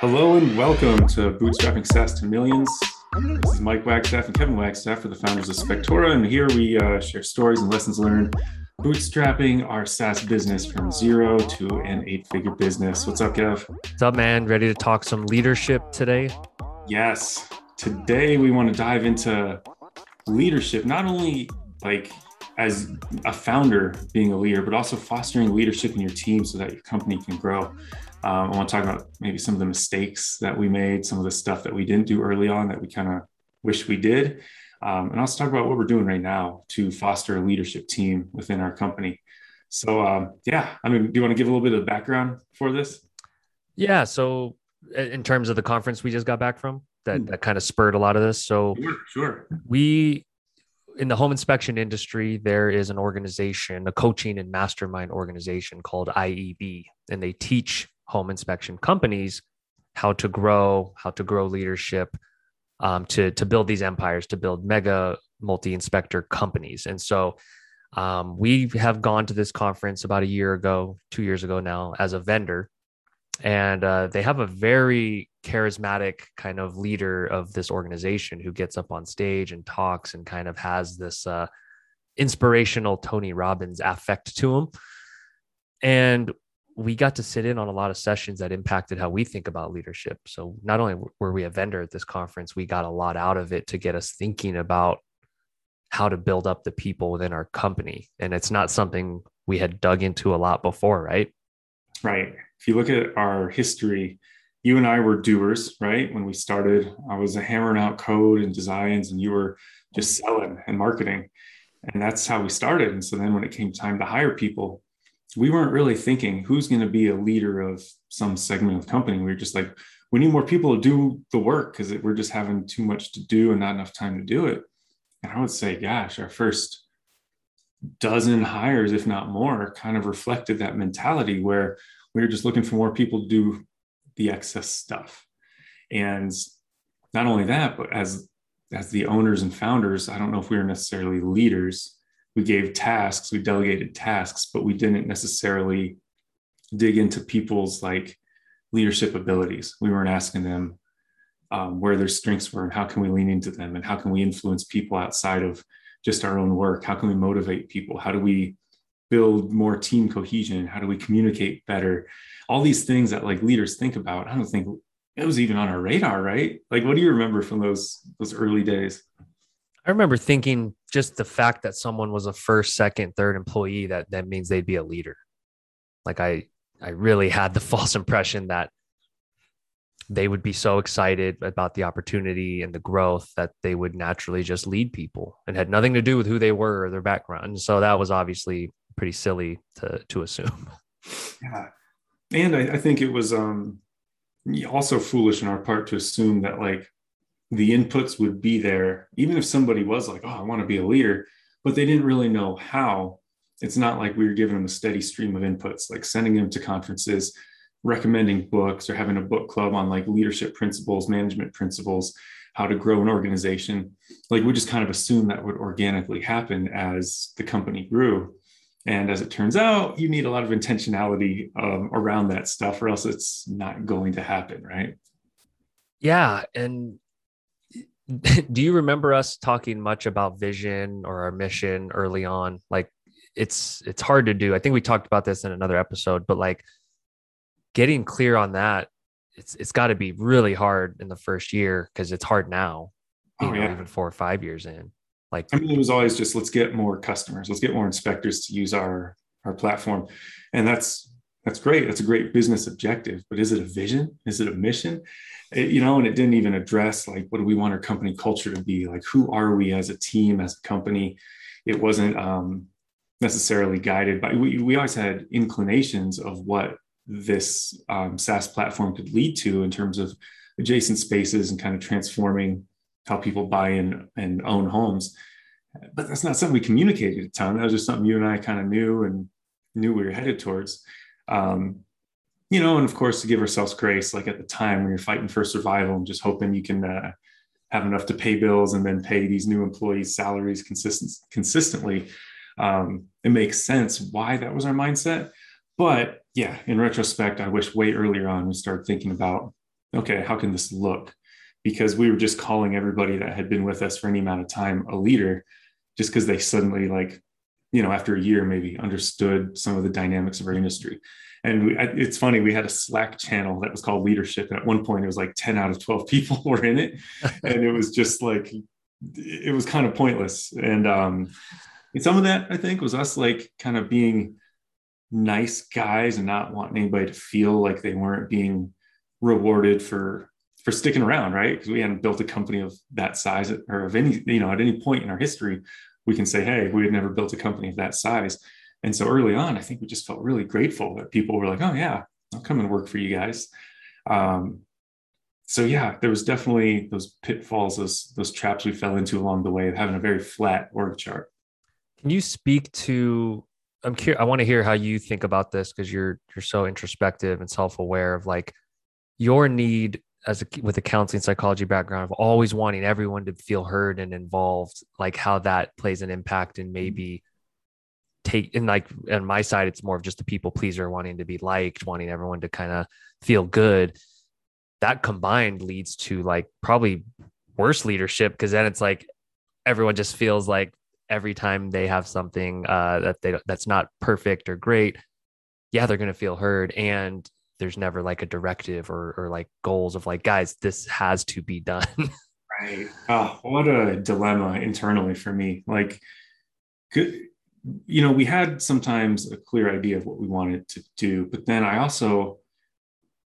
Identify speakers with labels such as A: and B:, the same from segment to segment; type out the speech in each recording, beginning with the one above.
A: Hello and welcome to Bootstrapping SaaS to Millions. This is Mike Wagstaff and Kevin Wagstaff for the founders of Spectora, and here we uh, share stories and lessons learned bootstrapping our SaaS business from zero to an eight-figure business. What's up, Kev?
B: What's up, man? Ready to talk some leadership today?
A: Yes. Today we want to dive into leadership, not only like as a founder being a leader, but also fostering leadership in your team so that your company can grow. Um, I want to talk about maybe some of the mistakes that we made, some of the stuff that we didn't do early on that we kind of wish we did. Um, and also talk about what we're doing right now to foster a leadership team within our company. So, um, yeah, I mean, do you want to give a little bit of background for this?
B: Yeah. So, in terms of the conference we just got back from, that, hmm. that kind of spurred a lot of this. So,
A: sure, sure.
B: we in the home inspection industry, there is an organization, a coaching and mastermind organization called IEB, and they teach home inspection companies how to grow, how to grow leadership, um, to to build these empires, to build mega multi inspector companies. And so, um, we have gone to this conference about a year ago, two years ago now, as a vendor, and uh, they have a very charismatic kind of leader of this organization who gets up on stage and talks and kind of has this uh, inspirational Tony Robbins affect to him. And we got to sit in on a lot of sessions that impacted how we think about leadership. So not only were we a vendor at this conference, we got a lot out of it to get us thinking about how to build up the people within our company. And it's not something we had dug into a lot before, right?
A: Right. If you look at our history, you and I were doers, right? When we started, I was hammering out code and designs, and you were just selling and marketing. And that's how we started. And so then when it came time to hire people, we weren't really thinking who's going to be a leader of some segment of the company. We were just like, we need more people to do the work because we're just having too much to do and not enough time to do it. And I would say, gosh, our first dozen hires, if not more, kind of reflected that mentality where we were just looking for more people to do the excess stuff. And not only that, but as as the owners and founders, I don't know if we were necessarily leaders. We gave tasks, we delegated tasks, but we didn't necessarily dig into people's like leadership abilities. We weren't asking them um, where their strengths were and how can we lean into them and how can we influence people outside of just our own work? How can we motivate people? How do we build more team cohesion? How do we communicate better? All these things that like leaders think about. I don't think it was even on our radar, right? Like, what do you remember from those those early days?
B: I remember thinking just the fact that someone was a first, second, third employee that that means they'd be a leader. Like I I really had the false impression that they would be so excited about the opportunity and the growth that they would naturally just lead people and had nothing to do with who they were or their background. And so that was obviously pretty silly to to assume.
A: Yeah, and I, I think it was um, also foolish on our part to assume that like the inputs would be there, even if somebody was like, "Oh, I want to be a leader," but they didn't really know how. It's not like we were giving them a steady stream of inputs, like sending them to conferences, recommending books, or having a book club on like leadership principles, management principles, how to grow an organization. Like we just kind of assumed that would organically happen as the company grew. And as it turns out, you need a lot of intentionality um, around that stuff, or else it's not going to happen, right?
B: Yeah. And do you remember us talking much about vision or our mission early on? Like it's it's hard to do. I think we talked about this in another episode, but like getting clear on that, it's it's got to be really hard in the first year because it's hard now, oh, yeah. even four or five years in. Like,
A: I mean, it was always just let's get more customers, let's get more inspectors to use our our platform, and that's that's great. That's a great business objective, but is it a vision? Is it a mission? It, you know, and it didn't even address like what do we want our company culture to be? Like, who are we as a team, as a company? It wasn't um, necessarily guided by. We we always had inclinations of what this um, SaaS platform could lead to in terms of adjacent spaces and kind of transforming how people buy in and own homes. But that's not something we communicated a ton. That was just something you and I kind of knew and knew we were headed towards. Um, you know, and of course, to give ourselves grace, like at the time when you're fighting for survival and just hoping you can uh, have enough to pay bills and then pay these new employees' salaries consistent, consistently, um, it makes sense why that was our mindset. But yeah, in retrospect, I wish way earlier on we started thinking about okay, how can this look? Because we were just calling everybody that had been with us for any amount of time a leader, just because they suddenly like, you know, after a year maybe understood some of the dynamics of our industry. And we, it's funny, we had a Slack channel that was called Leadership. And at one point, it was like 10 out of 12 people were in it. and it was just like, it was kind of pointless. And, um, and some of that, I think, was us like kind of being nice guys and not wanting anybody to feel like they weren't being rewarded for for sticking around, right? Because we hadn't built a company of that size or of any, you know, at any point in our history, we can say, hey, we had never built a company of that size. And so early on, I think we just felt really grateful that people were like, oh yeah, I'll come and work for you guys. Um, so yeah, there was definitely those pitfalls, those those traps we fell into along the way of having a very flat org chart.
B: Can you speak to? I'm curious. I want to hear how you think about this because you're you're so introspective and self aware of like your need as a, with a counseling psychology background of always wanting everyone to feel heard and involved. Like how that plays an impact and mm-hmm. maybe take and like on my side it's more of just a people pleaser wanting to be liked wanting everyone to kind of feel good that combined leads to like probably worse leadership because then it's like everyone just feels like every time they have something uh, that they that's not perfect or great yeah they're to feel heard and there's never like a directive or or like goals of like guys this has to be done.
A: Right. Oh what a dilemma internally for me. Like you know, we had sometimes a clear idea of what we wanted to do, but then I also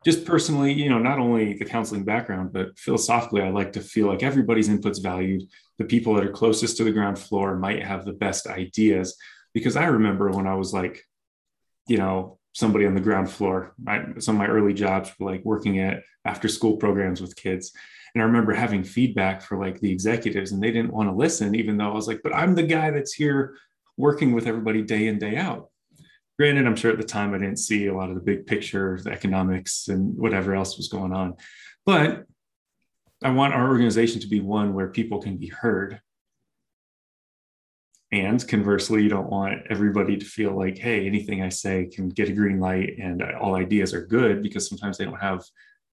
A: just personally, you know, not only the counseling background, but philosophically, I like to feel like everybody's input's valued. The people that are closest to the ground floor might have the best ideas. Because I remember when I was like, you know, somebody on the ground floor, some of my early jobs were like working at after school programs with kids. And I remember having feedback for like the executives, and they didn't want to listen, even though I was like, but I'm the guy that's here working with everybody day in, day out. Granted, I'm sure at the time I didn't see a lot of the big picture, the economics, and whatever else was going on. But I want our organization to be one where people can be heard. And conversely, you don't want everybody to feel like, hey, anything I say can get a green light and all ideas are good because sometimes they don't have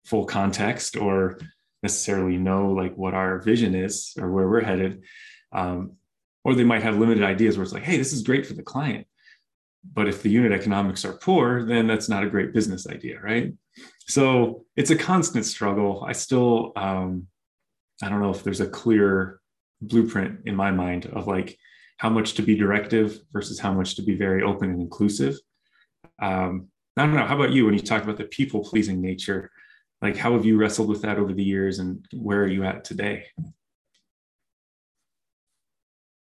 A: full context or necessarily know like what our vision is or where we're headed. Um, or they might have limited ideas where it's like, hey, this is great for the client. But if the unit economics are poor, then that's not a great business idea, right? So it's a constant struggle. I still, um, I don't know if there's a clear blueprint in my mind of like how much to be directive versus how much to be very open and inclusive. Um, I don't know. How about you when you talk about the people pleasing nature? Like, how have you wrestled with that over the years and where are you at today?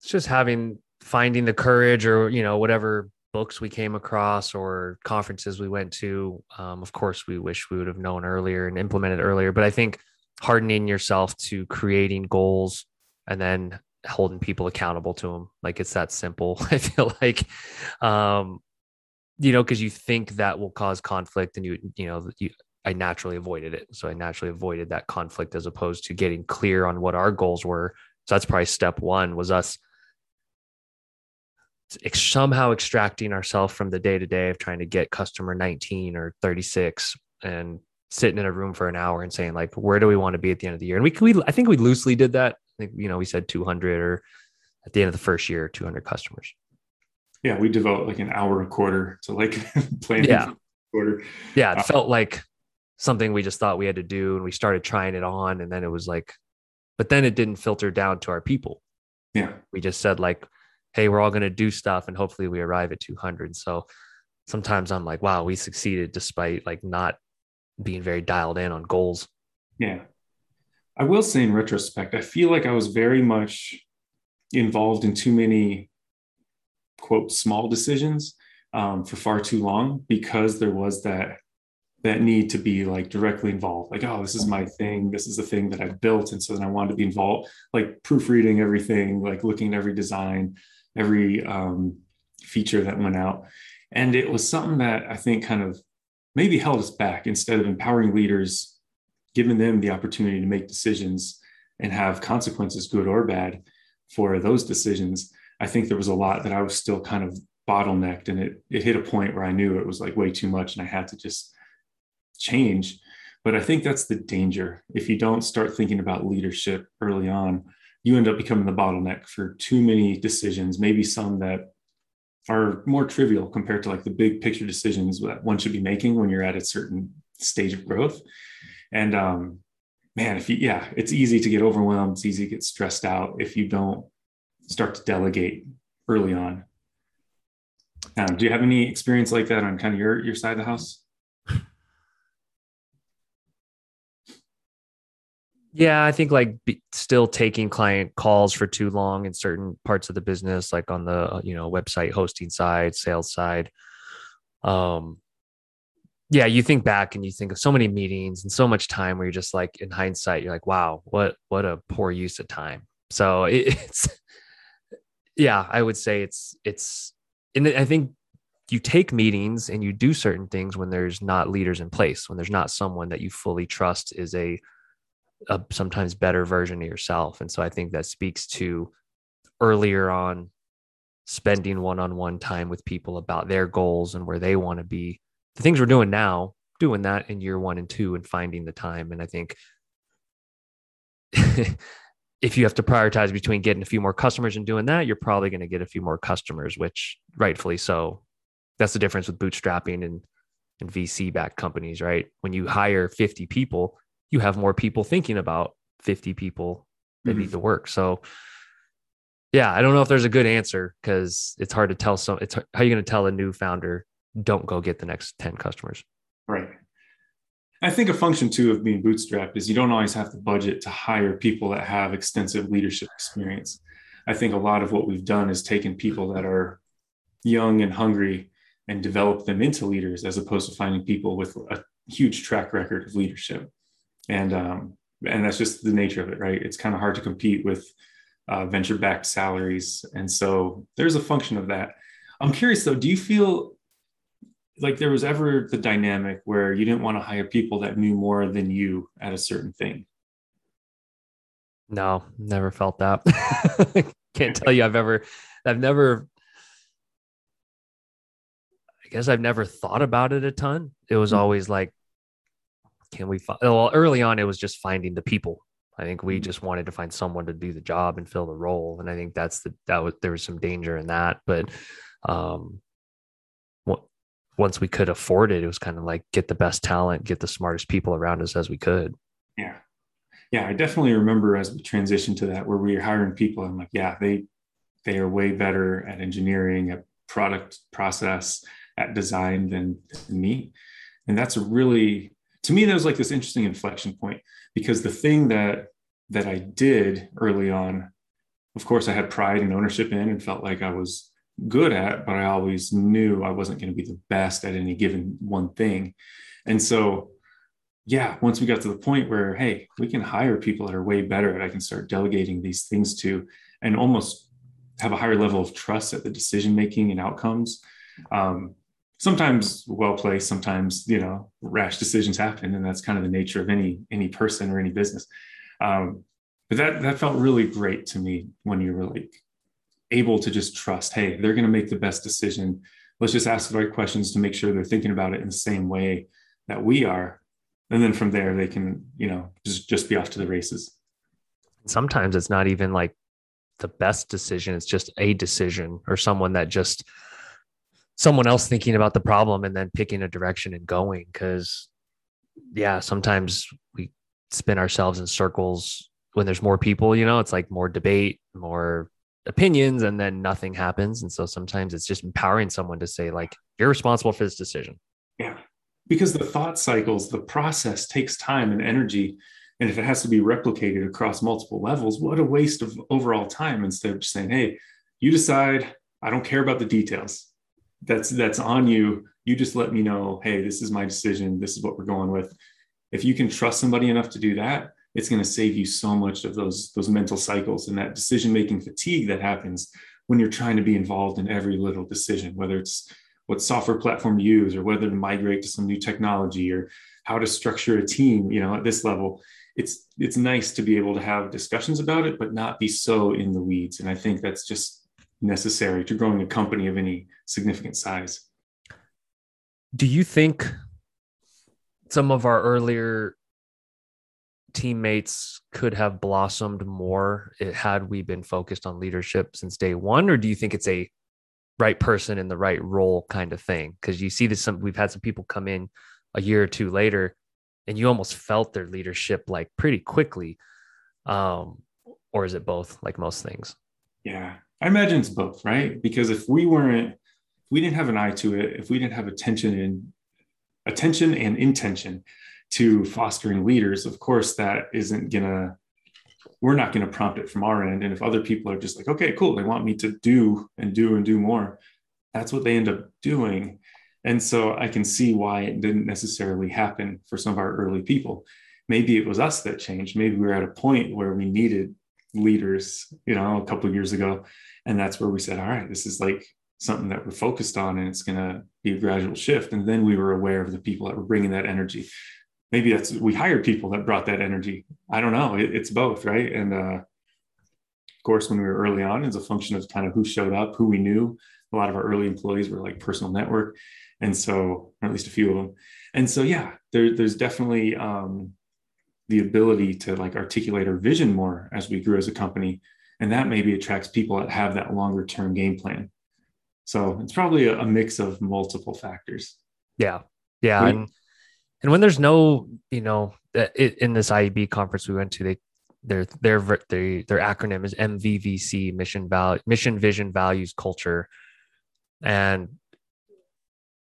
B: it's just having finding the courage or you know whatever books we came across or conferences we went to um, of course we wish we would have known earlier and implemented earlier but i think hardening yourself to creating goals and then holding people accountable to them like it's that simple i feel like um you know because you think that will cause conflict and you you know you i naturally avoided it. So i naturally avoided that conflict as opposed to getting clear on what our goals were. So that's probably step one was us somehow extracting ourselves from the day to day of trying to get customer 19 or 36 and sitting in a room for an hour and saying like where do we want to be at the end of the year? And we we I think we loosely did that. I think you know we said 200 or at the end of the first year 200 customers.
A: Yeah we devote like an hour a quarter to like planning
B: yeah.
A: quarter.
B: Yeah it uh, felt like something we just thought we had to do and we started trying it on and then it was like but then it didn't filter down to our people.
A: Yeah.
B: We just said like hey, we're all going to do stuff and hopefully we arrive at 200. So sometimes I'm like, wow, we succeeded despite like not being very dialed in on goals.
A: Yeah. I will say in retrospect, I feel like I was very much involved in too many quote small decisions um, for far too long because there was that that need to be like directly involved like oh this is my thing this is the thing that i've built and so then i wanted to be involved like proofreading everything like looking at every design every um, feature that went out. And it was something that I think kind of maybe held us back instead of empowering leaders, giving them the opportunity to make decisions and have consequences, good or bad, for those decisions. I think there was a lot that I was still kind of bottlenecked and it, it hit a point where I knew it was like way too much and I had to just change. But I think that's the danger. If you don't start thinking about leadership early on, you end up becoming the bottleneck for too many decisions, maybe some that are more trivial compared to like the big picture decisions that one should be making when you're at a certain stage of growth. And um, man, if you, yeah, it's easy to get overwhelmed. It's easy to get stressed out if you don't start to delegate early on. Um, do you have any experience like that on kind of your, your side of the house?
B: Yeah, I think like still taking client calls for too long in certain parts of the business, like on the you know website hosting side, sales side. Um, yeah, you think back and you think of so many meetings and so much time where you're just like, in hindsight, you're like, wow, what what a poor use of time. So it, it's, yeah, I would say it's it's, and I think you take meetings and you do certain things when there's not leaders in place, when there's not someone that you fully trust is a a sometimes better version of yourself. And so I think that speaks to earlier on spending one-on-one time with people about their goals and where they want to be. The things we're doing now, doing that in year one and two and finding the time. And I think if you have to prioritize between getting a few more customers and doing that, you're probably going to get a few more customers, which rightfully so. That's the difference with bootstrapping and, and VC backed companies, right? When you hire 50 people, you have more people thinking about 50 people that mm-hmm. need to work. So yeah, I don't know if there's a good answer because it's hard to tell some it's how are you going to tell a new founder don't go get the next 10 customers.
A: Right. I think a function too of being bootstrapped is you don't always have the budget to hire people that have extensive leadership experience. I think a lot of what we've done is taken people that are young and hungry and develop them into leaders as opposed to finding people with a huge track record of leadership and um, and that's just the nature of it, right? It's kind of hard to compete with uh, venture backed salaries, and so there's a function of that. I'm curious though, do you feel like there was ever the dynamic where you didn't want to hire people that knew more than you at a certain thing?
B: No, never felt that. Can't tell you I've ever, I've never, I guess I've never thought about it a ton. It was hmm. always like, can we find well early on it was just finding the people. I think we mm-hmm. just wanted to find someone to do the job and fill the role and i think that's the that was there was some danger in that but um what once we could afford it it was kind of like get the best talent get the smartest people around us as we could.
A: Yeah. Yeah i definitely remember as we transitioned to that where we were hiring people i'm like yeah they they are way better at engineering at product process at design than, than me. And that's a really to me that was like this interesting inflection point because the thing that that i did early on of course i had pride and ownership in and felt like i was good at but i always knew i wasn't going to be the best at any given one thing. And so yeah once we got to the point where hey we can hire people that are way better and i can start delegating these things to and almost have a higher level of trust at the decision making and outcomes um, sometimes well placed sometimes you know rash decisions happen and that's kind of the nature of any any person or any business. Um, but that that felt really great to me when you were like able to just trust hey they're going to make the best decision. Let's just ask the right questions to make sure they're thinking about it in the same way that we are. And then from there they can you know just just be off to the races.
B: Sometimes it's not even like the best decision it's just a decision or someone that just someone else thinking about the problem and then picking a direction and going because yeah sometimes we spin ourselves in circles when there's more people you know it's like more debate more opinions and then nothing happens. And so sometimes it's just empowering someone to say like you're responsible for this decision.
A: Yeah. Because the thought cycles the process takes time and energy. And if it has to be replicated across multiple levels what a waste of overall time instead of just saying hey you decide. I don't care about the details that's that's on you you just let me know hey this is my decision this is what we're going with. If you can trust somebody enough to do that it's going to save you so much of those those mental cycles and that decision making fatigue that happens when you're trying to be involved in every little decision whether it's what software platform to use or whether to migrate to some new technology or how to structure a team you know at this level. It's it's nice to be able to have discussions about it but not be so in the weeds. And i think that's just necessary to growing a company of any significant size.
B: Do you think some of our earlier teammates could have blossomed more had we been focused on leadership since day one? Or do you think it's a right person in the right role kind of thing? Because you see this some we've had some people come in a year or two later and you almost felt their leadership like pretty quickly. Um or is it both like most things?
A: Yeah i imagine it's both right because if we weren't if we didn't have an eye to it if we didn't have attention and attention and intention to fostering leaders, of course, that isn't gonna, we're not gonna prompt it from our end. And if other people are just like, okay, cool, they want me to do and do and do more, that's what they end up doing. And so I can see why it didn't necessarily happen for some of our early people. Maybe it was us that changed. Maybe we were at a point where we needed leaders, you know, a couple of years ago. And that's where we said, all right, this is like something that we're focused on and it's going to be a gradual shift. And then we were aware of the people that were bringing that energy. Maybe that's we hired people that brought that energy. I don't know. It, it's both right? And uh, of course when we were early on it's a function of kind of who showed up who we knew. A lot of our early employees were like personal network. And so or at least a few of them. And so yeah there, there's definitely um, the ability to like articulate our vision more as we grew as a company and that maybe attracts people that have that longer term game plan. So it's probably a, a mix of multiple factors.
B: Yeah. Yeah and and when there's no, you know, uh, in this IEB conference we went to, they their their their their acronym is MVVC, mission value, mission vision values culture, and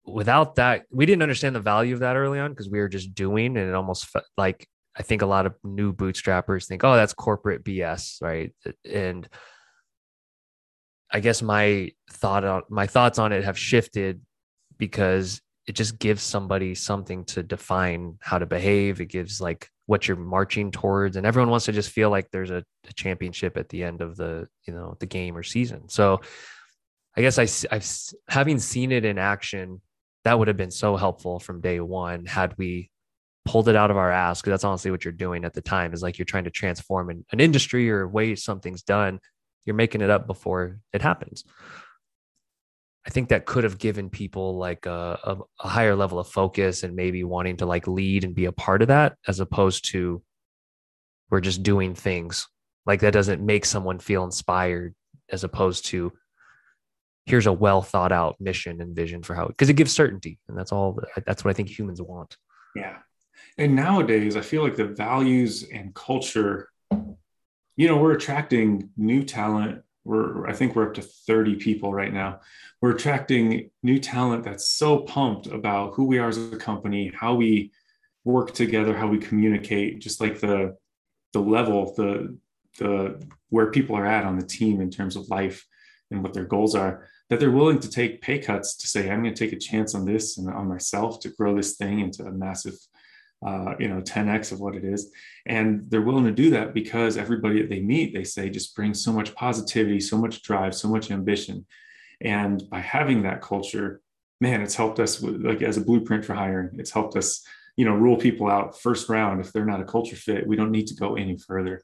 B: without that, we didn't understand the value of that early on because we were just doing, and it almost felt like I think a lot of new bootstrappers think, oh, that's corporate BS, right? And I guess my thought on my thoughts on it have shifted because it just gives somebody something to define how to behave. It gives like what you're marching towards, and everyone wants to just feel like there's a, a championship at the end of the you know the game or season. So I guess I I've having seen it in action, that would have been so helpful from day one had we pulled it out of our ass because that's honestly what you're doing at the time is like you're trying to transform an, an industry or way something's done you're making it up before it happens I think that could have given people like a, a, a, higher level of focus and maybe wanting to like lead and be a part of that as opposed to we're just doing things like that doesn't make someone feel inspired as opposed to here's a well thought out mission and vision for how because it gives certainty and that's all that's what I think humans want.
A: Yeah. And nowadays I feel like the values and culture you know we're attracting new talent. We're i think we're up to 30 people right now. We're attracting new talent that's so pumped about who we are as a company how we work together how we communicate just like the the level the the where people are at on the team in terms of life and what their goals are that they're willing to take pay cuts to say i'm going to take a chance on this and on myself to grow this thing into a massive uh, you know 10x of what it is. And they're willing to do that because everybody that they meet they say just brings so much positivity so much drive so much ambition. And by having that culture man it's helped us with, like as a blueprint for hiring. It's helped us you know rule people out first round. If they're not a culture fit we don't need to go any further.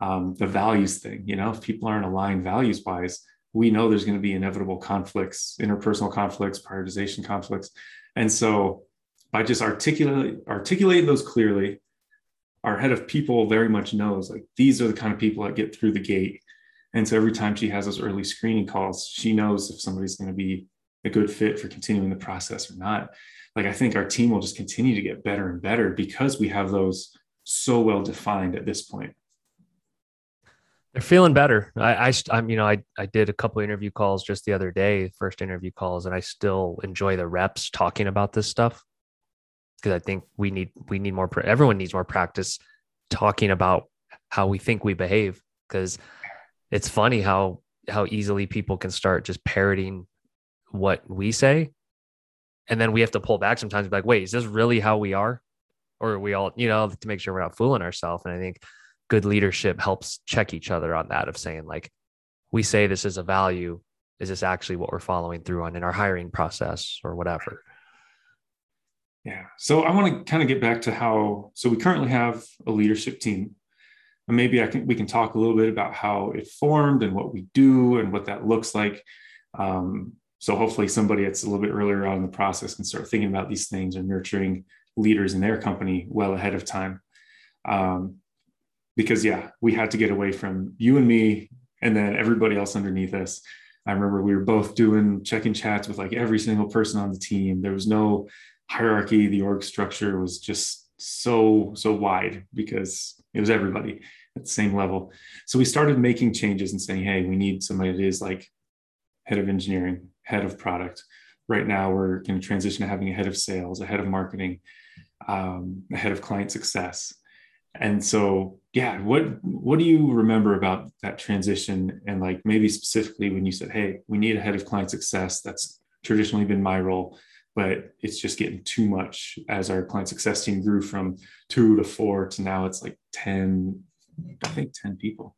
A: Um, the values thing you know if people aren't aligned values wise we know there's going to be inevitable conflicts interpersonal conflicts prioritization conflicts. And so by just articulate, articulating those clearly, our head of people very much knows like these are the kind of people that get through the gate. And so every time she has those early screening calls, she knows if somebody's going to be a good fit for continuing the process or not. Like I think our team will just continue to get better and better because we have those so well defined at this point.
B: They're feeling better. I, I, I'm, you know, I, I did a couple interview calls just the other day, first interview calls, and I still enjoy the reps talking about this stuff because I think we need we need more. Everyone needs more practice talking about how we think we behave because it's funny how how easily people can start just parroting what we say. And then we have to pull back sometimes like wait is this really how we are? Or are we all you know to make sure we're not fooling ourselves. And i think good leadership helps check each other on that of saying like we say this is a value. Is this actually what we're following through on in our hiring process or whatever
A: yeah. So I want to kind of get back to how, so we currently have a leadership team. And maybe I can, we can talk a little bit about how it formed and what we do and what that looks like. Um, so hopefully somebody that's a little bit earlier on in the process can start thinking about these things or nurturing leaders in their company well ahead of time. Um, because yeah, we had to get away from you and me and then everybody else underneath us. I remember we were both doing check-in chats with like every single person on the team. There was no hierarchy. The org structure was just so, so wide because it was everybody at the same level. So we started making changes and saying, hey, we need somebody that is like head of engineering, head of product. Right now, we're going to transition to having a head of sales, a head of marketing, um, a head of client success. And so, yeah, what what do you remember about that transition? And like maybe specifically when you said, "Hey, we need a head of client success." That's traditionally been my role, but it's just getting too much as our client success team grew from two to four to now it's like ten, I think ten people.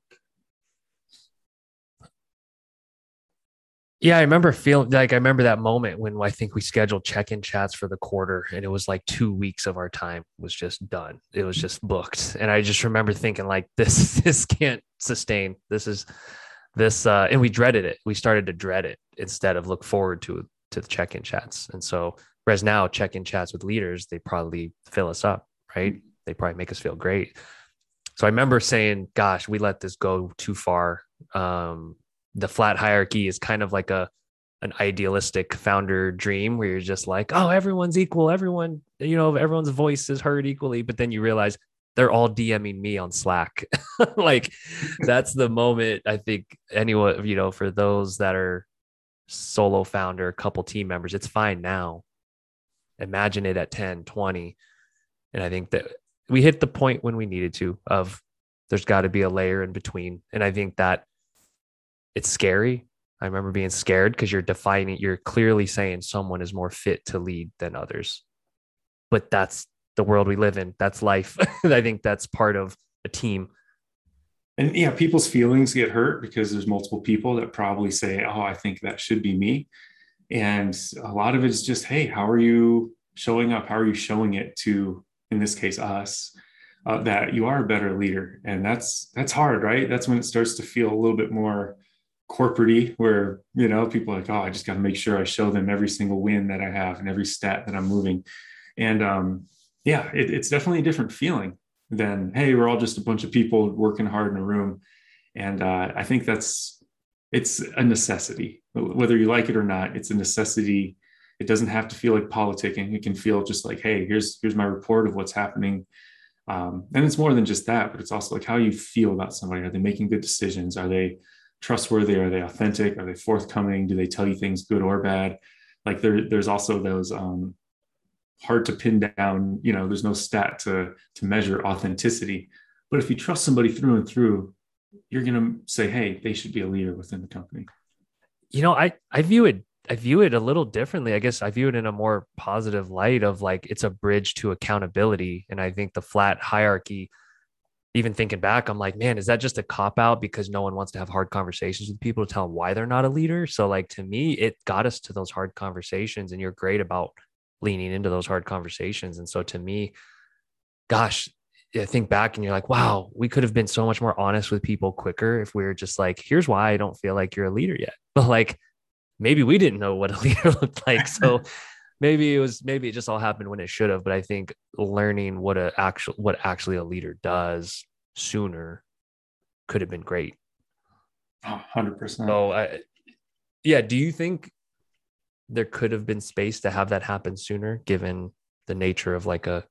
B: Yeah, I remember feeling like I remember that moment when I think we scheduled check-in chats for the quarter and it was like 2 weeks of our time was just done. It was just booked. And I just remember thinking like this this can't sustain. This is this uh and we dreaded it. We started to dread it instead of look forward to to the check-in chats. And so whereas now check-in chats with leaders, they probably fill us up, right? They probably make us feel great. So I remember saying, gosh, we let this go too far. Um the flat hierarchy is kind of like a an idealistic founder dream where you're just like, oh, everyone's equal, everyone, you know, everyone's voice is heard equally, but then you realize they're all DMing me on Slack. like that's the moment I think anyone, you know, for those that are solo founder, a couple team members, it's fine now. Imagine it at 10, 20. And I think that we hit the point when we needed to of there's got to be a layer in between. And I think that it's scary. I remember being scared because you're defining, you're clearly saying someone is more fit to lead than others. But that's the world we live in. That's life. I think that's part of a team.
A: And yeah, people's feelings get hurt because there's multiple people that probably say, Oh, I think that should be me. And a lot of it is just, Hey, how are you showing up? How are you showing it to, in this case, us? Uh, that you are a better leader and that's that's hard right that's when it starts to feel a little bit more corporatey where you know people are like oh i just got to make sure i show them every single win that i have and every stat that i'm moving and um, yeah it, it's definitely a different feeling than hey we're all just a bunch of people working hard in a room and uh, i think that's it's a necessity whether you like it or not it's a necessity it doesn't have to feel like politicking it can feel just like hey here's here's my report of what's happening um, and it's more than just that but it's also like how you feel about somebody are they making good decisions are they trustworthy? Are they authentic? Are they forthcoming? Do they tell you things good or bad? Like there, there's also those um, hard to pin down. You know, there's no stat to to measure authenticity. But if you trust somebody through and through, you're going to say, "Hey, they should be a leader within the company."
B: You know, I I view it I view it a little differently. I guess I view it in a more positive light of like it's a bridge to accountability. And I think the flat hierarchy even thinking back, I'm like, man, is that just a cop out because no one wants to have hard conversations with people to tell them why they're not a leader? So, like, to me, it got us to those hard conversations, and you're great about leaning into those hard conversations. And so, to me, gosh, I think back and you're like, wow, we could have been so much more honest with people quicker if we were just like, here's why I don't feel like you're a leader yet. But like, maybe we didn't know what a leader looked like. So, maybe it was maybe it just all happened when it should have but i think learning what a actual what actually a leader does sooner could have been great
A: 100%
B: so i yeah do you think there could have been space to have that happen sooner given the nature of like a,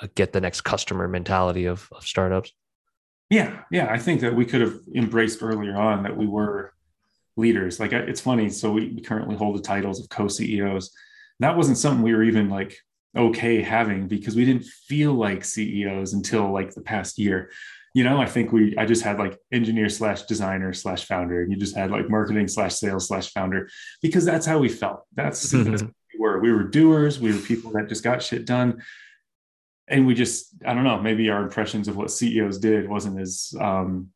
B: a get the next customer mentality of, of startups?
A: Yeah yeah i think that we could have embraced earlier on that we were leaders. Like it's funny so we currently hold the titles of co-ceos that wasn't something we were even like okay having because we didn't feel like CEOs until like the past year. You know, I think we I just had like engineer slash designer slash founder, and you just had like marketing slash sales slash founder because that's how we felt. That's, mm-hmm. that's we were. We were doers. We were people that just got shit done. And we just, I don't know, maybe our impressions of what CEOs did wasn't as um,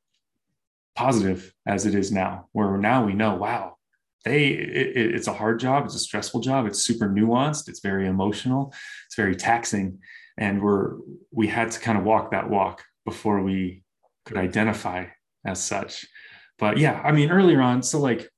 A: positive as it is now, where now we know, wow, they it, it's a hard job it's a stressful job it's super nuanced it's very emotional it's very taxing and we're we had to kind of walk that walk before we could identify as such. But yeah i mean earlier on so like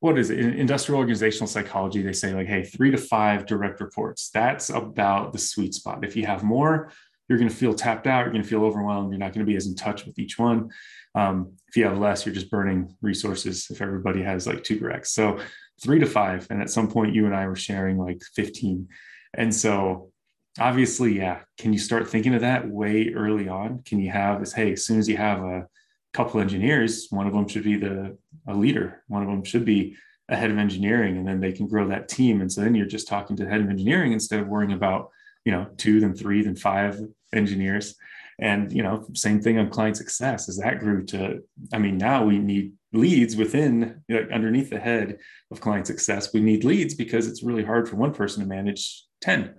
A: what is it? In industrial organizational psychology they say like hey three to five direct reports that's about the sweet spot. If you have more you're going to feel tapped out you're going to feel overwhelmed you're not going to be as in touch with each one. Um, if you have less you're just burning resources if everybody has like two directs. So three to five and at some point you and i were sharing like 15 and so obviously yeah. Can you start thinking of that way early on? Can you have this hey as soon as you have a couple engineers one of them should be the a leader one of them should be a head of engineering and then they can grow that team. And so then you're just talking to the head of engineering instead of worrying about you know two then three then five engineers. And you know same thing on client success as that grew to i mean now we need leads within like underneath the head of client success. We need leads because it's really hard for one person to manage 10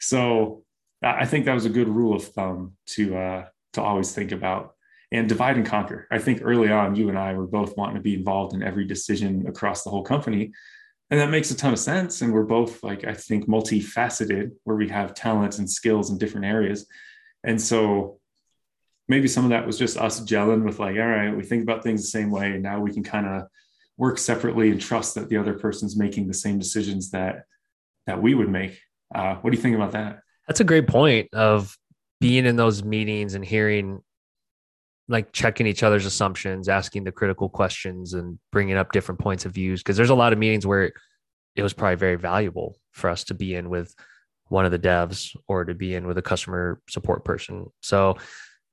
A: so i think that was a good rule of thumb to uh to always think about and divide and conquer. I think early on, you and I were both wanting to be involved in every decision across the whole company. And that makes a ton of sense. And we're both, like, I think, multifaceted, where we have talents and skills in different areas. And so maybe some of that was just us gelling with, like, all right, we think about things the same way. And now we can kind of work separately and trust that the other person's making the same decisions that that we would make. Uh, what do you think about that?
B: That's a great point of being in those meetings and hearing like checking each other's assumptions, asking the critical questions, and bringing up different points of views. Because there's a lot of meetings where it was probably very valuable for us to be in with one of the devs or to be in with a customer support person. So,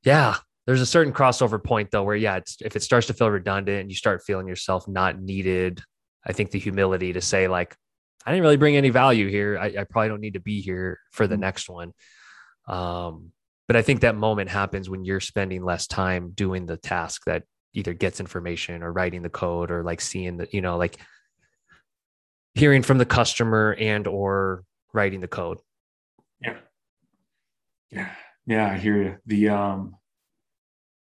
B: yeah, there's a certain crossover point though, where yeah, if it starts to feel redundant and you start feeling yourself not needed, I think the humility to say like, I didn't really bring any value here. I, I probably don't need to be here for the mm-hmm. next one. Um, but I think that moment happens when you're spending less time doing the task that either gets information or writing the code or like seeing the, you know, like hearing from the customer and or writing the code.
A: Yeah. Yeah. Yeah. I hear you. The, um,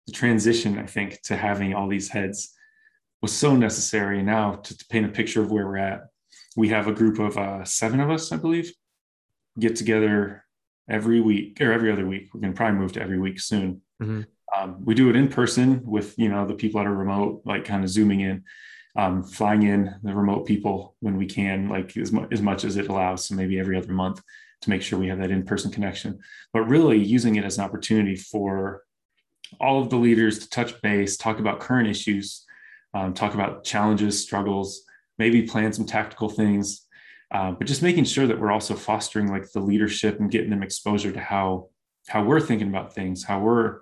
A: the transition, I think, to having all these heads was so necessary. Now to, to paint a picture of where we're at, we have a group of uh, seven of us, I believe, get together every week or every other week. We're going to probably move to every week soon. Mm-hmm. Um, we do it in person with you know the people that are remote, like kind of zooming in, um, flying in the remote people when we can, like as, mu- as much as it allows. So maybe every other month to make sure we have that in-person connection. But really using it as an opportunity for all of the leaders to touch base, talk about current issues, um, talk about challenges, struggles, maybe plan some tactical things uh, but just making sure that we're also fostering like the leadership and getting them exposure to how how we're thinking about things how we're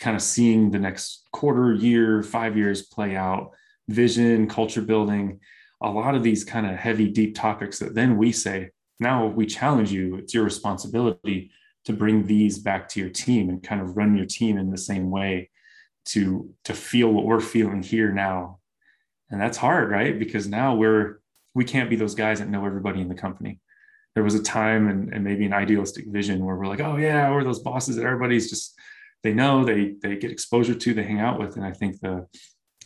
A: kind of seeing the next quarter year five years play out vision culture building a lot of these kind of heavy deep topics that then we say now we challenge you it's your responsibility to bring these back to your team and kind of run your team in the same way to to feel what we're feeling here now and that's hard right? Because now we're we can't be those guys that know everybody in the company. There was a time and, and maybe an idealistic vision where we're like, oh yeah, we're those bosses that everybody's just they know they they get exposure to, they hang out with, and I think the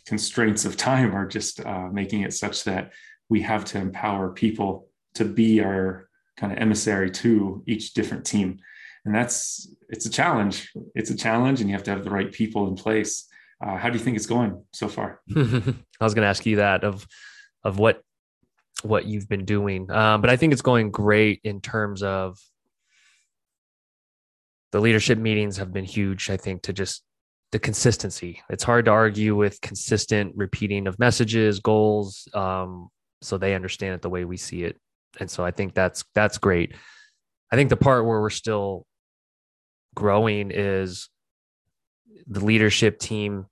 A: constraints of time are just uh, making it such that we have to empower people to be our kind of emissary to each different team. And that's it's a challenge. It's a challenge and you have to have the right people in place uh, how do you think it's going so far
B: i was going to ask you that of of what what you've been doing. Um, but I think it's going great in terms of the leadership meetings have been huge. I think to just the consistency. It's hard to argue with consistent repeating of messages, goals, um, so they understand it the way we see it. And so I think that's that's great. I think the part where we're still growing is the leadership team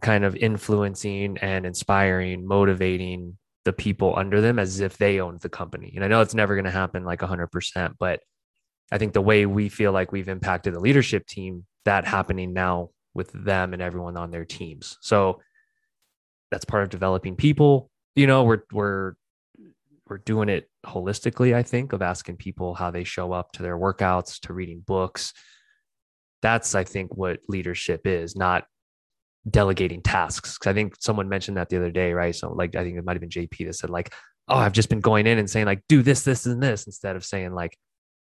B: kind of influencing and inspiring, motivating the people under them as if they owned the company. And I know it's never going to happen like 100%, but I think the way we feel like we've impacted the leadership team, that happening now with them and everyone on their teams. So that's part of developing people. You know, we're we're we're doing it holistically, I think, of asking people how they show up to their workouts, to reading books. That's I think what leadership is, not delegating tasks. Cause I think someone mentioned that the other day, right? So like I think it might have been JP that said like, oh, I've just been going in and saying like, do this, this, and this instead of saying like,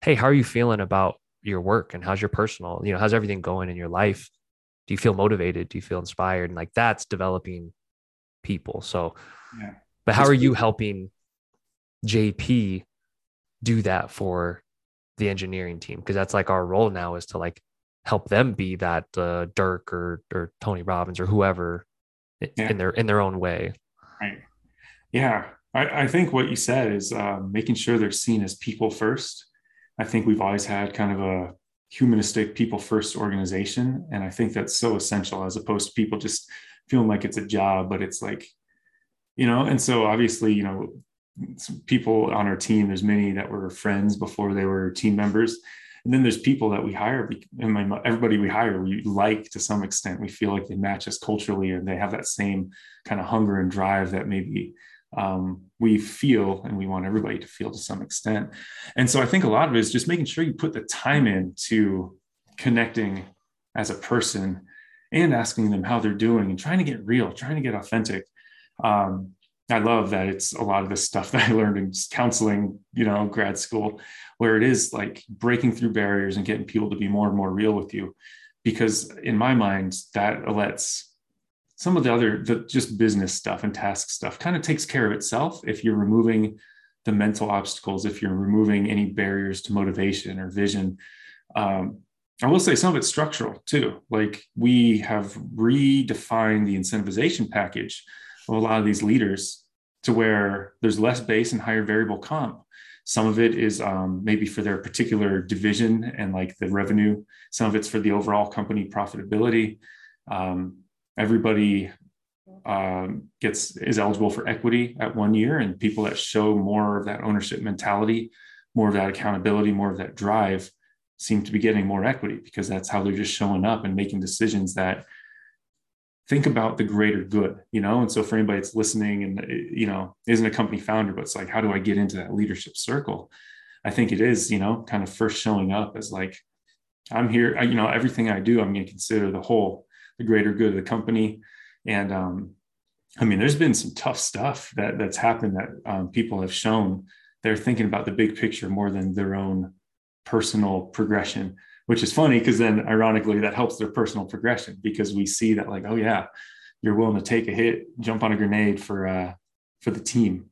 B: hey, how are you feeling about your work and how's your personal, you know, how's everything going in your life? Do you feel motivated? Do you feel inspired? And like that's developing people. So
A: Yeah.
B: But how are you helping JP do that for the engineering team? Because that's like our role now is to like help them be that uh, Dirk or or Tony Robbins or whoever yeah. in their in their own way.
A: Right. Yeah. I, I think what you said is uh, making sure they're seen as people first. I think we've always had kind of a humanistic people first organization. And I think that's so essential as opposed to people just feeling like it's a job, but it's like, you know, and so obviously, you know, people on our team, there's many that were friends before they were team members. And then there's people that we hire, and my, everybody we hire, we like to some extent. We feel like they match us culturally and they have that same kind of hunger and drive that maybe um, we feel and we want everybody to feel to some extent. And so I think a lot of it is just making sure you put the time in to connecting as a person and asking them how they're doing and trying to get real, trying to get authentic. Um, I love that it's a lot of the stuff that I learned in counseling, you know, grad school, where it is like breaking through barriers and getting people to be more and more real with you. Because in my mind, that lets some of the other the just business stuff and task stuff kind of takes care of itself if you're removing the mental obstacles if you're removing any barriers to motivation or vision um, i will say some of it's structural too like we have redefined the incentivization package of a lot of these leaders to where there's less base and higher variable comp. Some of it is um, maybe for their particular division and like the revenue. Some of it's for the overall company profitability. Um, everybody um, gets is eligible for equity at one year, and people that show more of that ownership mentality, more of that accountability, more of that drive, seem to be getting more equity because that's how they're just showing up and making decisions that think about the greater good, you know. And so for anybody that's listening and you know isn't a company founder, but it's like, how do I get into that leadership circle? I think it is, you know, kind of first showing up as like, I'm here, you know, everything I do, I'm going to consider the whole the greater good of the company. And um, I mean, there's been some tough stuff that that's happened that um, people have shown they're thinking about the big picture more than their own personal progression, which is funny because then ironically that helps their personal progression because we see that like, oh yeah, you're willing to take a hit, jump on a grenade for uh, for the team.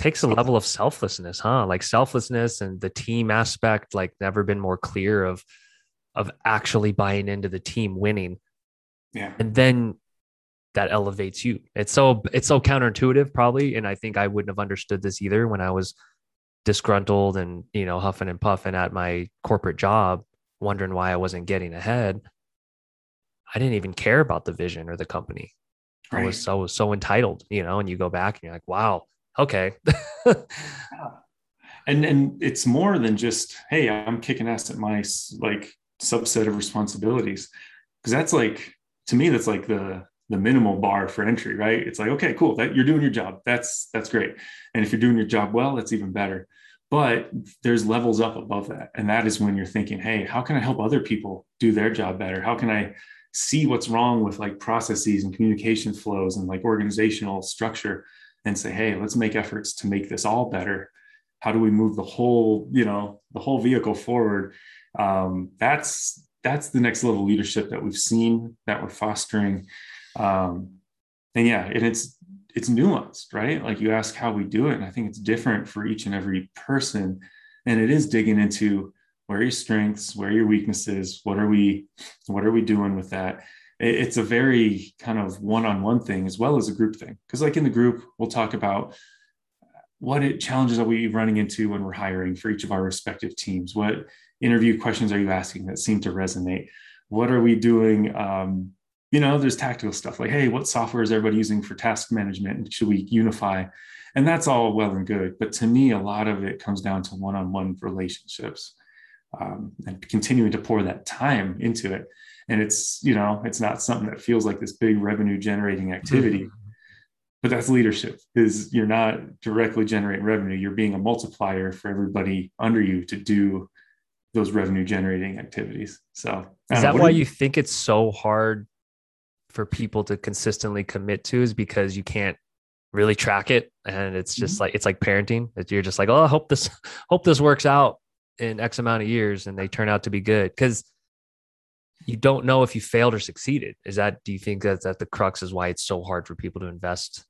B: Takes a level of selflessness, huh? Like selflessness and the team aspect, like never been more clear of of actually buying into the team winning
A: yeah.
B: And then that elevates you. It's so it's so counterintuitive probably and I think I wouldn't have understood this either when I was disgruntled and, you know, huffing and puffing at my corporate job, wondering why I wasn't getting ahead. I didn't even care about the vision or the company. Right. I was so so entitled, you know, and you go back and you're like, wow, okay.
A: yeah. And and it's more than just, hey, I'm kicking ass at my like subset of responsibilities. Cause that's like to me that's like the the minimal bar for entry right? It's like okay cool that you're doing your job. That's that's great. And if you're doing your job well that's even better. But there's levels up above that. And that is when you're thinking hey how can i help other people do their job better? How can i see what's wrong with like processes and communication flows and like organizational structure and say hey let's make efforts to make this all better. How do we move the whole you know the whole vehicle forward? Um, that's that's the next level leadership that we've seen that we're fostering. Um, and yeah, and it's it's nuanced, right? Like you ask how we do it, and I think it's different for each and every person. And it is digging into where your strengths, where your weaknesses, what are we, what are we doing with that? It's a very kind of one-on-one thing as well as a group thing. Because like in the group, we'll talk about what it, challenges are we running into when we're hiring for each of our respective teams. What interview questions are you asking that seem to resonate? What are we doing? Um, you know, there's tactical stuff like, hey, what software is everybody using for task management? Should we unify? And that's all well and good. But to me, a lot of it comes down to one on one relationships um, and continuing to pour that time into it. And it's, you know, it's not something that feels like this big revenue generating activity. Mm-hmm. But that's leadership is you're not directly generating revenue. You're being a multiplier for everybody under you to do those revenue generating activities. So
B: is that why you, you think it's so hard for people to consistently commit to is because you can't really track it and it's just mm-hmm. like it's like parenting that you're just like oh I hope this hope this works out in x amount of years and they turn out to be good because you don't know if you failed or succeeded is that do you think that at the crux is why it's so hard for people to invest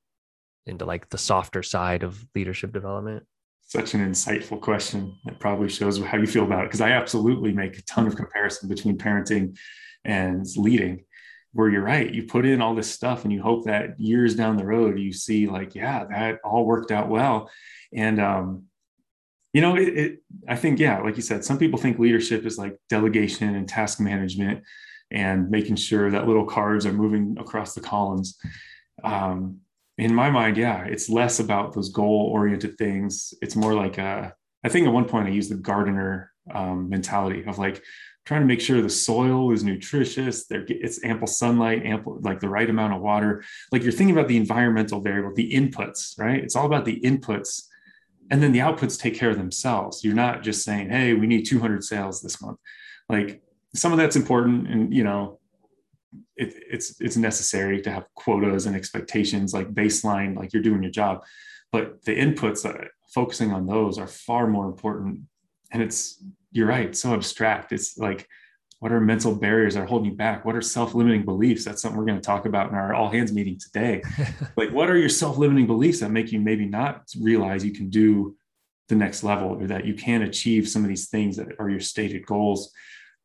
B: into like the softer side of leadership development?
A: Such an insightful question. it probably shows how you feel about it. Because I absolutely make a ton of comparison between parenting and leading, where you're right. You put in all this stuff and you hope that years down the road, you see, like, yeah, that all worked out well. And, um, you know, it, it, I think, yeah, like you said, some people think leadership is like delegation and task management and making sure that little cards are moving across the columns. Um, in my mind, yeah, it's less about those goal oriented things. It's more like a, I think at one point I used the gardener um, mentality of like trying to make sure the soil is nutritious, there it's ample sunlight, ample like the right amount of water. Like you're thinking about the environmental variable, the inputs, right? It's all about the inputs, and then the outputs take care of themselves. You're not just saying, "Hey, we need 200 sales this month." Like some of that's important, and you know, it, it's it's necessary to have quotas and expectations like baseline like you're doing your job but the inputs that focusing on those are far more important and it's you're right so abstract. It's like what are mental barriers that are holding you back? What are self-limiting beliefs? That's something we're going to talk about in our all hands meeting today. Like what are your self-limiting beliefs that make you maybe not realize you can do the next level or that you can achieve some of these things that are your stated goals?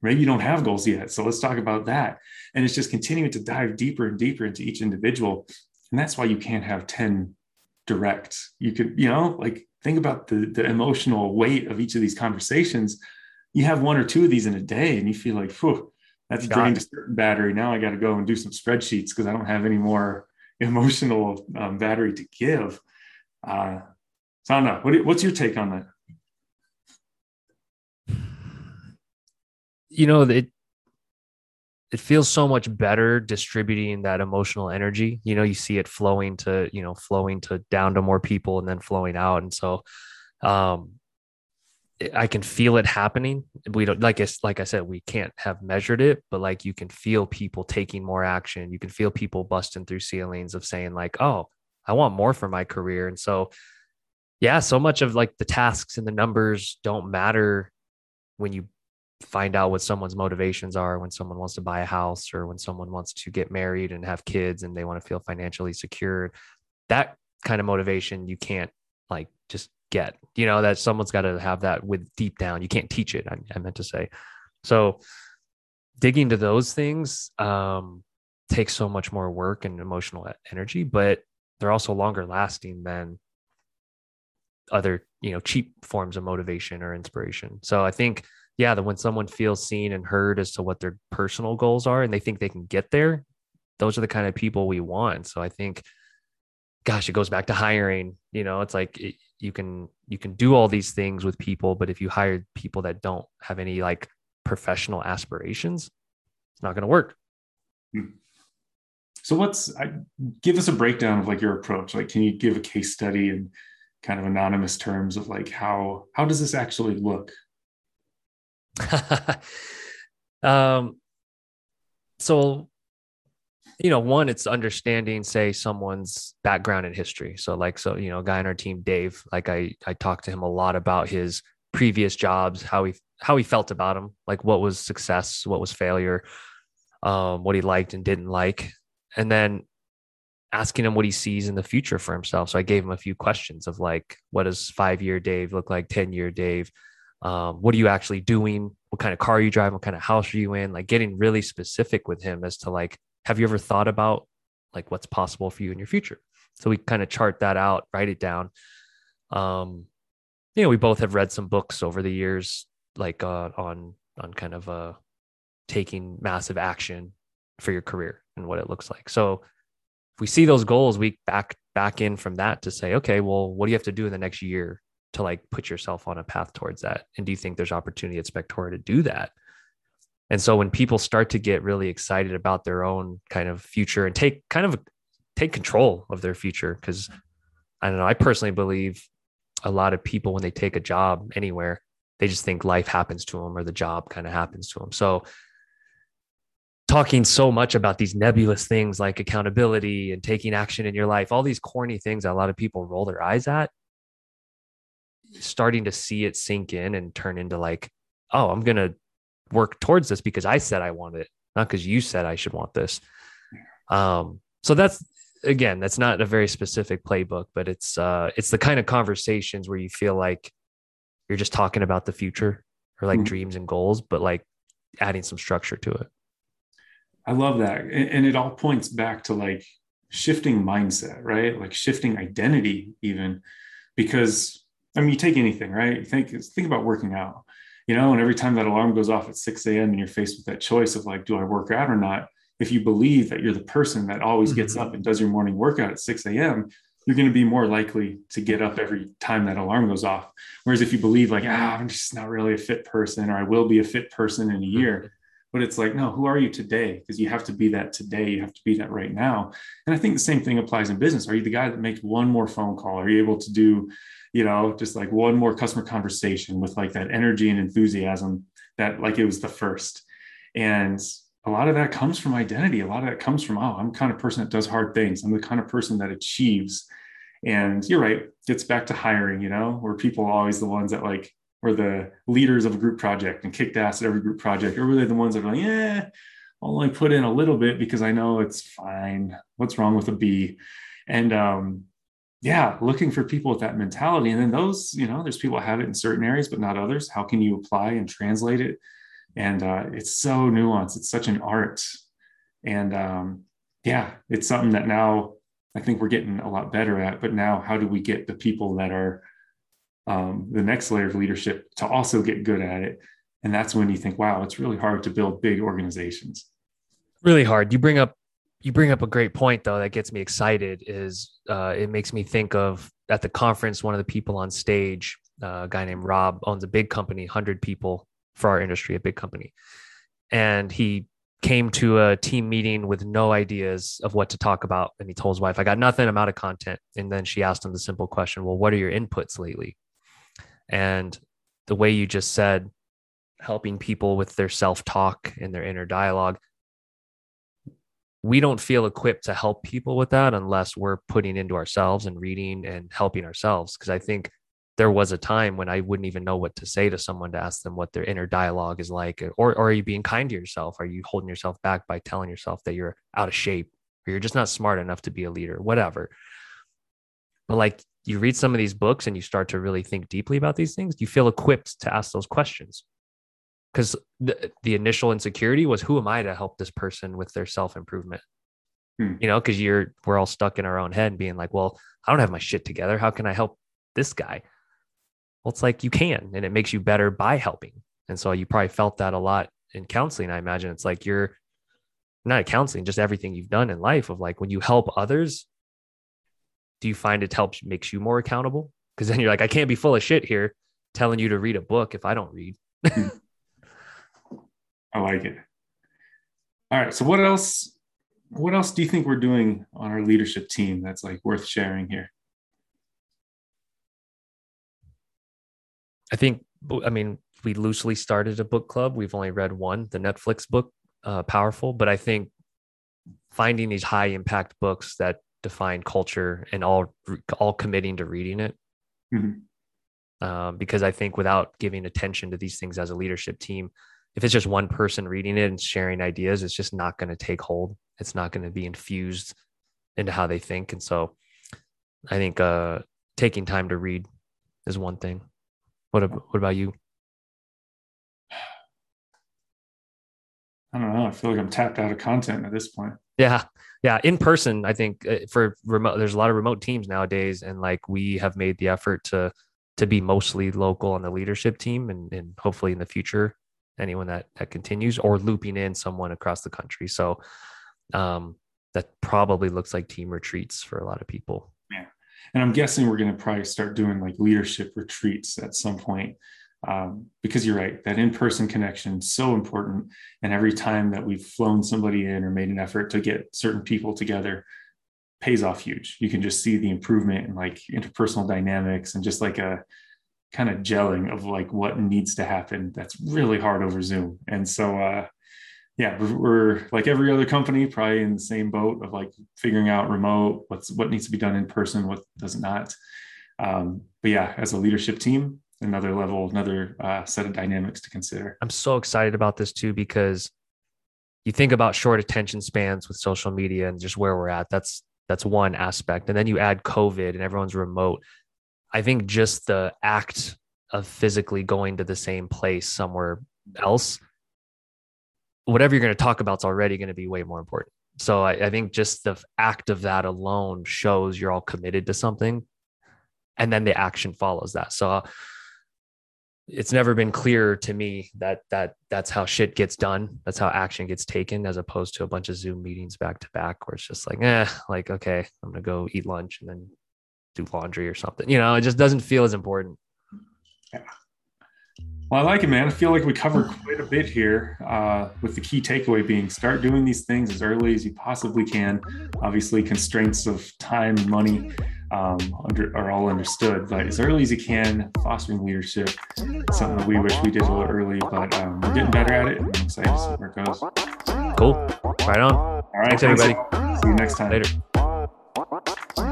A: Maybe you don't have goals yet so let's talk about that. And it's just continuing to dive deeper and deeper into each individual. And that's why you can't have 10 direct. You could you know like think about the the emotional weight of each of these conversations you have one or two of these in a day and you feel like Phew, that's drained a certain battery. Now i got to go and do some spreadsheets because i don't have any more emotional um, battery to give. Uh, so i don't know what, what's your take on that?
B: You know it it feels so much better distributing that emotional energy. You know you see it flowing to you know flowing to down to more people and then flowing out. And so um i can feel it happening. We don't like I, like i said we can't have measured it but like you can feel people taking more action. You can feel people busting through ceilings of saying like oh i want more for my career. And so yeah so much of like the tasks and the numbers don't matter when you find out what someone's motivations are when someone wants to buy a house or when someone wants to get married and have kids and they want to feel financially secure that kind of motivation you can't like just get you know that someone's got to have that with deep down you can't teach it I, I meant to say so digging to those things um, takes so much more work and emotional energy but they're also longer lasting than other you know cheap forms of motivation or inspiration so i think yeah, that when someone feels seen and heard as to what their personal goals are and they think they can get there, those are the kind of people we want. So I think, gosh, it goes back to hiring. You know, it's like you can you can do all these things with people, but if you hire people that don't have any like professional aspirations, it's not going to work. Hmm.
A: So what's I, give us a breakdown of like your approach? Like, can you give a case study and kind of anonymous terms of like how how does this actually look
B: um, so, you know, one, it's understanding, say, someone's background and history. So, like, so you know, a guy on our team, Dave, like I I talked to him a lot about his previous jobs, how he how he felt about them, like what was success, what was failure, um, what he liked and didn't like, and then asking him what he sees in the future for himself. So I gave him a few questions of like, what does five year Dave look like? Ten year Dave? um, what are you actually doing what kind of car you drive what kind of house are you in like getting really specific with him as to like have you ever thought about like what's possible for you in your future so we kind of chart that out write it down um you know we both have read some books over the years like uh, on on kind of uh taking massive action for your career and what it looks like so if we see those goals we back back in from that to say okay well what do you have to do in the next year to like put yourself on a path towards that? And do you think there's opportunity at Spectora to do that? And so when people start to get really excited about their own kind of future and take kind of take control of their future, because I don't know, I personally believe a lot of people when they take a job anywhere, they just think life happens to them or the job kind of happens to them. So talking so much about these nebulous things like accountability and taking action in your life, all these corny things that a lot of people roll their eyes at starting to see it sink in and turn into like, oh, I'm going to work towards this because I said I want it, not because you said I should want this. Um, so that's again, that's not a very specific playbook, but it's uh, it's the kind of conversations where you feel like you're just talking about the future or like mm-hmm. dreams and goals, but like adding some structure to it.
A: I love that, and it all points back to like shifting mindset, right? Like shifting identity, even because I mean, you take anything, right? think think about working out, you know, and every time that alarm goes off at 6 a.m. and you're faced with that choice of like, do I work out or not? If you believe that you're the person that always gets mm-hmm. up and does your morning workout at 6 a.m., you're going to be more likely to get up every time that alarm goes off. Whereas if you believe like, ah, I'm just not really a fit person, or I will be a fit person in a year, mm-hmm. but it's like, no, who are you today? Because you have to be that today. You have to be that right now. And I think the same thing applies in business. Are you the guy that makes one more phone call? Are you able to do you know, just like one more customer conversation with like that energy and enthusiasm that like it was the first. And a lot of that comes from identity. A lot of that comes from, oh, I'm the kind of person that does hard things. I'm the kind of person that achieves. And you're right, gets back to hiring, you know, where people are always the ones that like were the leaders of a group project and kicked ass at every group project, or were they the ones that are like, yeah, I'll only put in a little bit because I know it's fine. What's wrong with a B? And um, yeah, looking for people with that mentality. And then those, you know, there's people have it in certain areas, but not others. How can you apply and translate it? And uh, it's so nuanced. It's such an art. And um, yeah, it's something that now I think we're getting a lot better at. But now, how do we get the people that are um, the next layer of leadership to also get good at it? And that's when you think, wow, it's really hard to build big organizations.
B: Really hard. You bring up you bring up a great point though that gets me excited is uh, it makes me think of at the conference one of the people on stage uh, a guy named rob owns a big company 100 people for our industry a big company. And he came to a team meeting with no ideas of what to talk about. And he told his wife i got nothing. I'm out of content. And then she asked him the simple question well what are your inputs lately? And the way you just said helping people with their self-talk and their inner dialogue we don't feel equipped to help people with that unless we're putting into ourselves and reading and helping ourselves. Because I think there was a time when I wouldn't even know what to say to someone to ask them what their inner dialogue is like. Or, or are you being kind to yourself? Are you holding yourself back by telling yourself that you're out of shape or you're just not smart enough to be a leader, whatever? But like you read some of these books and you start to really think deeply about these things, you feel equipped to ask those questions because the, the initial insecurity was who am i to help this person with their self improvement hmm. you know because you're we're all stuck in our own head and being like well i don't have my shit together. How can i help this guy? Well it's like you can and it makes you better by helping. And so you probably felt that a lot in counseling i imagine. It's like you're not counseling just everything you've done in life of like when you help others do you find it helps makes you more accountable? Because then you're like i can't be full of shit here telling you to read a book if i don't read. Hmm.
A: I like it. All right. So what else? What else do you think we're doing on our leadership team that's like worth sharing here?
B: I think. I mean, we loosely started a book club. We've only read one, the Netflix book, uh, Powerful. But I think finding these high impact books that define culture and all all committing to reading it. Mm-hmm. Um, because I think without giving attention to these things as a leadership team, if it's just one person reading it and sharing ideas, it's just not going to take hold. It's not going to be infused into how they think. And so I think uh, taking time to read is one thing. What, what about you?
A: I don't know. I feel like I'm tapped out of content at this point.
B: Yeah. Yeah. In person, I think uh, for remote, there's a lot of remote teams nowadays. And like we have made the effort to, to be mostly local on the leadership team and, and hopefully in the future anyone that that continues or looping in someone across the country. So um, that probably looks like team retreats for a lot of people.
A: Yeah. And i'm guessing we're going to probably start doing like leadership retreats at some point um, because you're right that in-person connection is so important. And every time that we've flown somebody in or made an effort to get certain people together pays off huge. You can just see the improvement in like interpersonal dynamics and just like a kind of gelling of like what needs to happen that's really hard over zoom and so uh yeah we're, we're, like every other company probably in the same boat of like figuring out remote what's what needs to be done in person what does not um but yeah as a leadership team another level another uh, set of dynamics to consider
B: i'm so excited about this too because you think about short attention spans with social media and just where we're at that's That's one aspect. And then you add COVID and everyone's remote. I think just the act of physically going to the same place somewhere else, whatever you're going to talk about is already going to be way more important. So I, I, think just the act of that alone shows you're all committed to something. And then the action follows that. So it's never been clear to me that that that's how shit gets done. That's how action gets taken, as opposed to a bunch of Zoom meetings back to back, where it's just like, eh, like okay, I'm gonna go eat lunch and then do laundry or something. You know, it just doesn't feel as important.
A: Yeah. Well, I like it, man. I feel like we covered quite a bit here, uh, with the key takeaway being start doing these things as early as you possibly can. Obviously, constraints of time, money um, under, are all understood, but as early as you can, fostering leadership, something that we wish we did a little early, but um, we're getting better at it, and I'm excited to see where it goes.
B: Cool. Right on.
A: All right.
B: Thanks, everybody.
A: See you next time.
B: Later.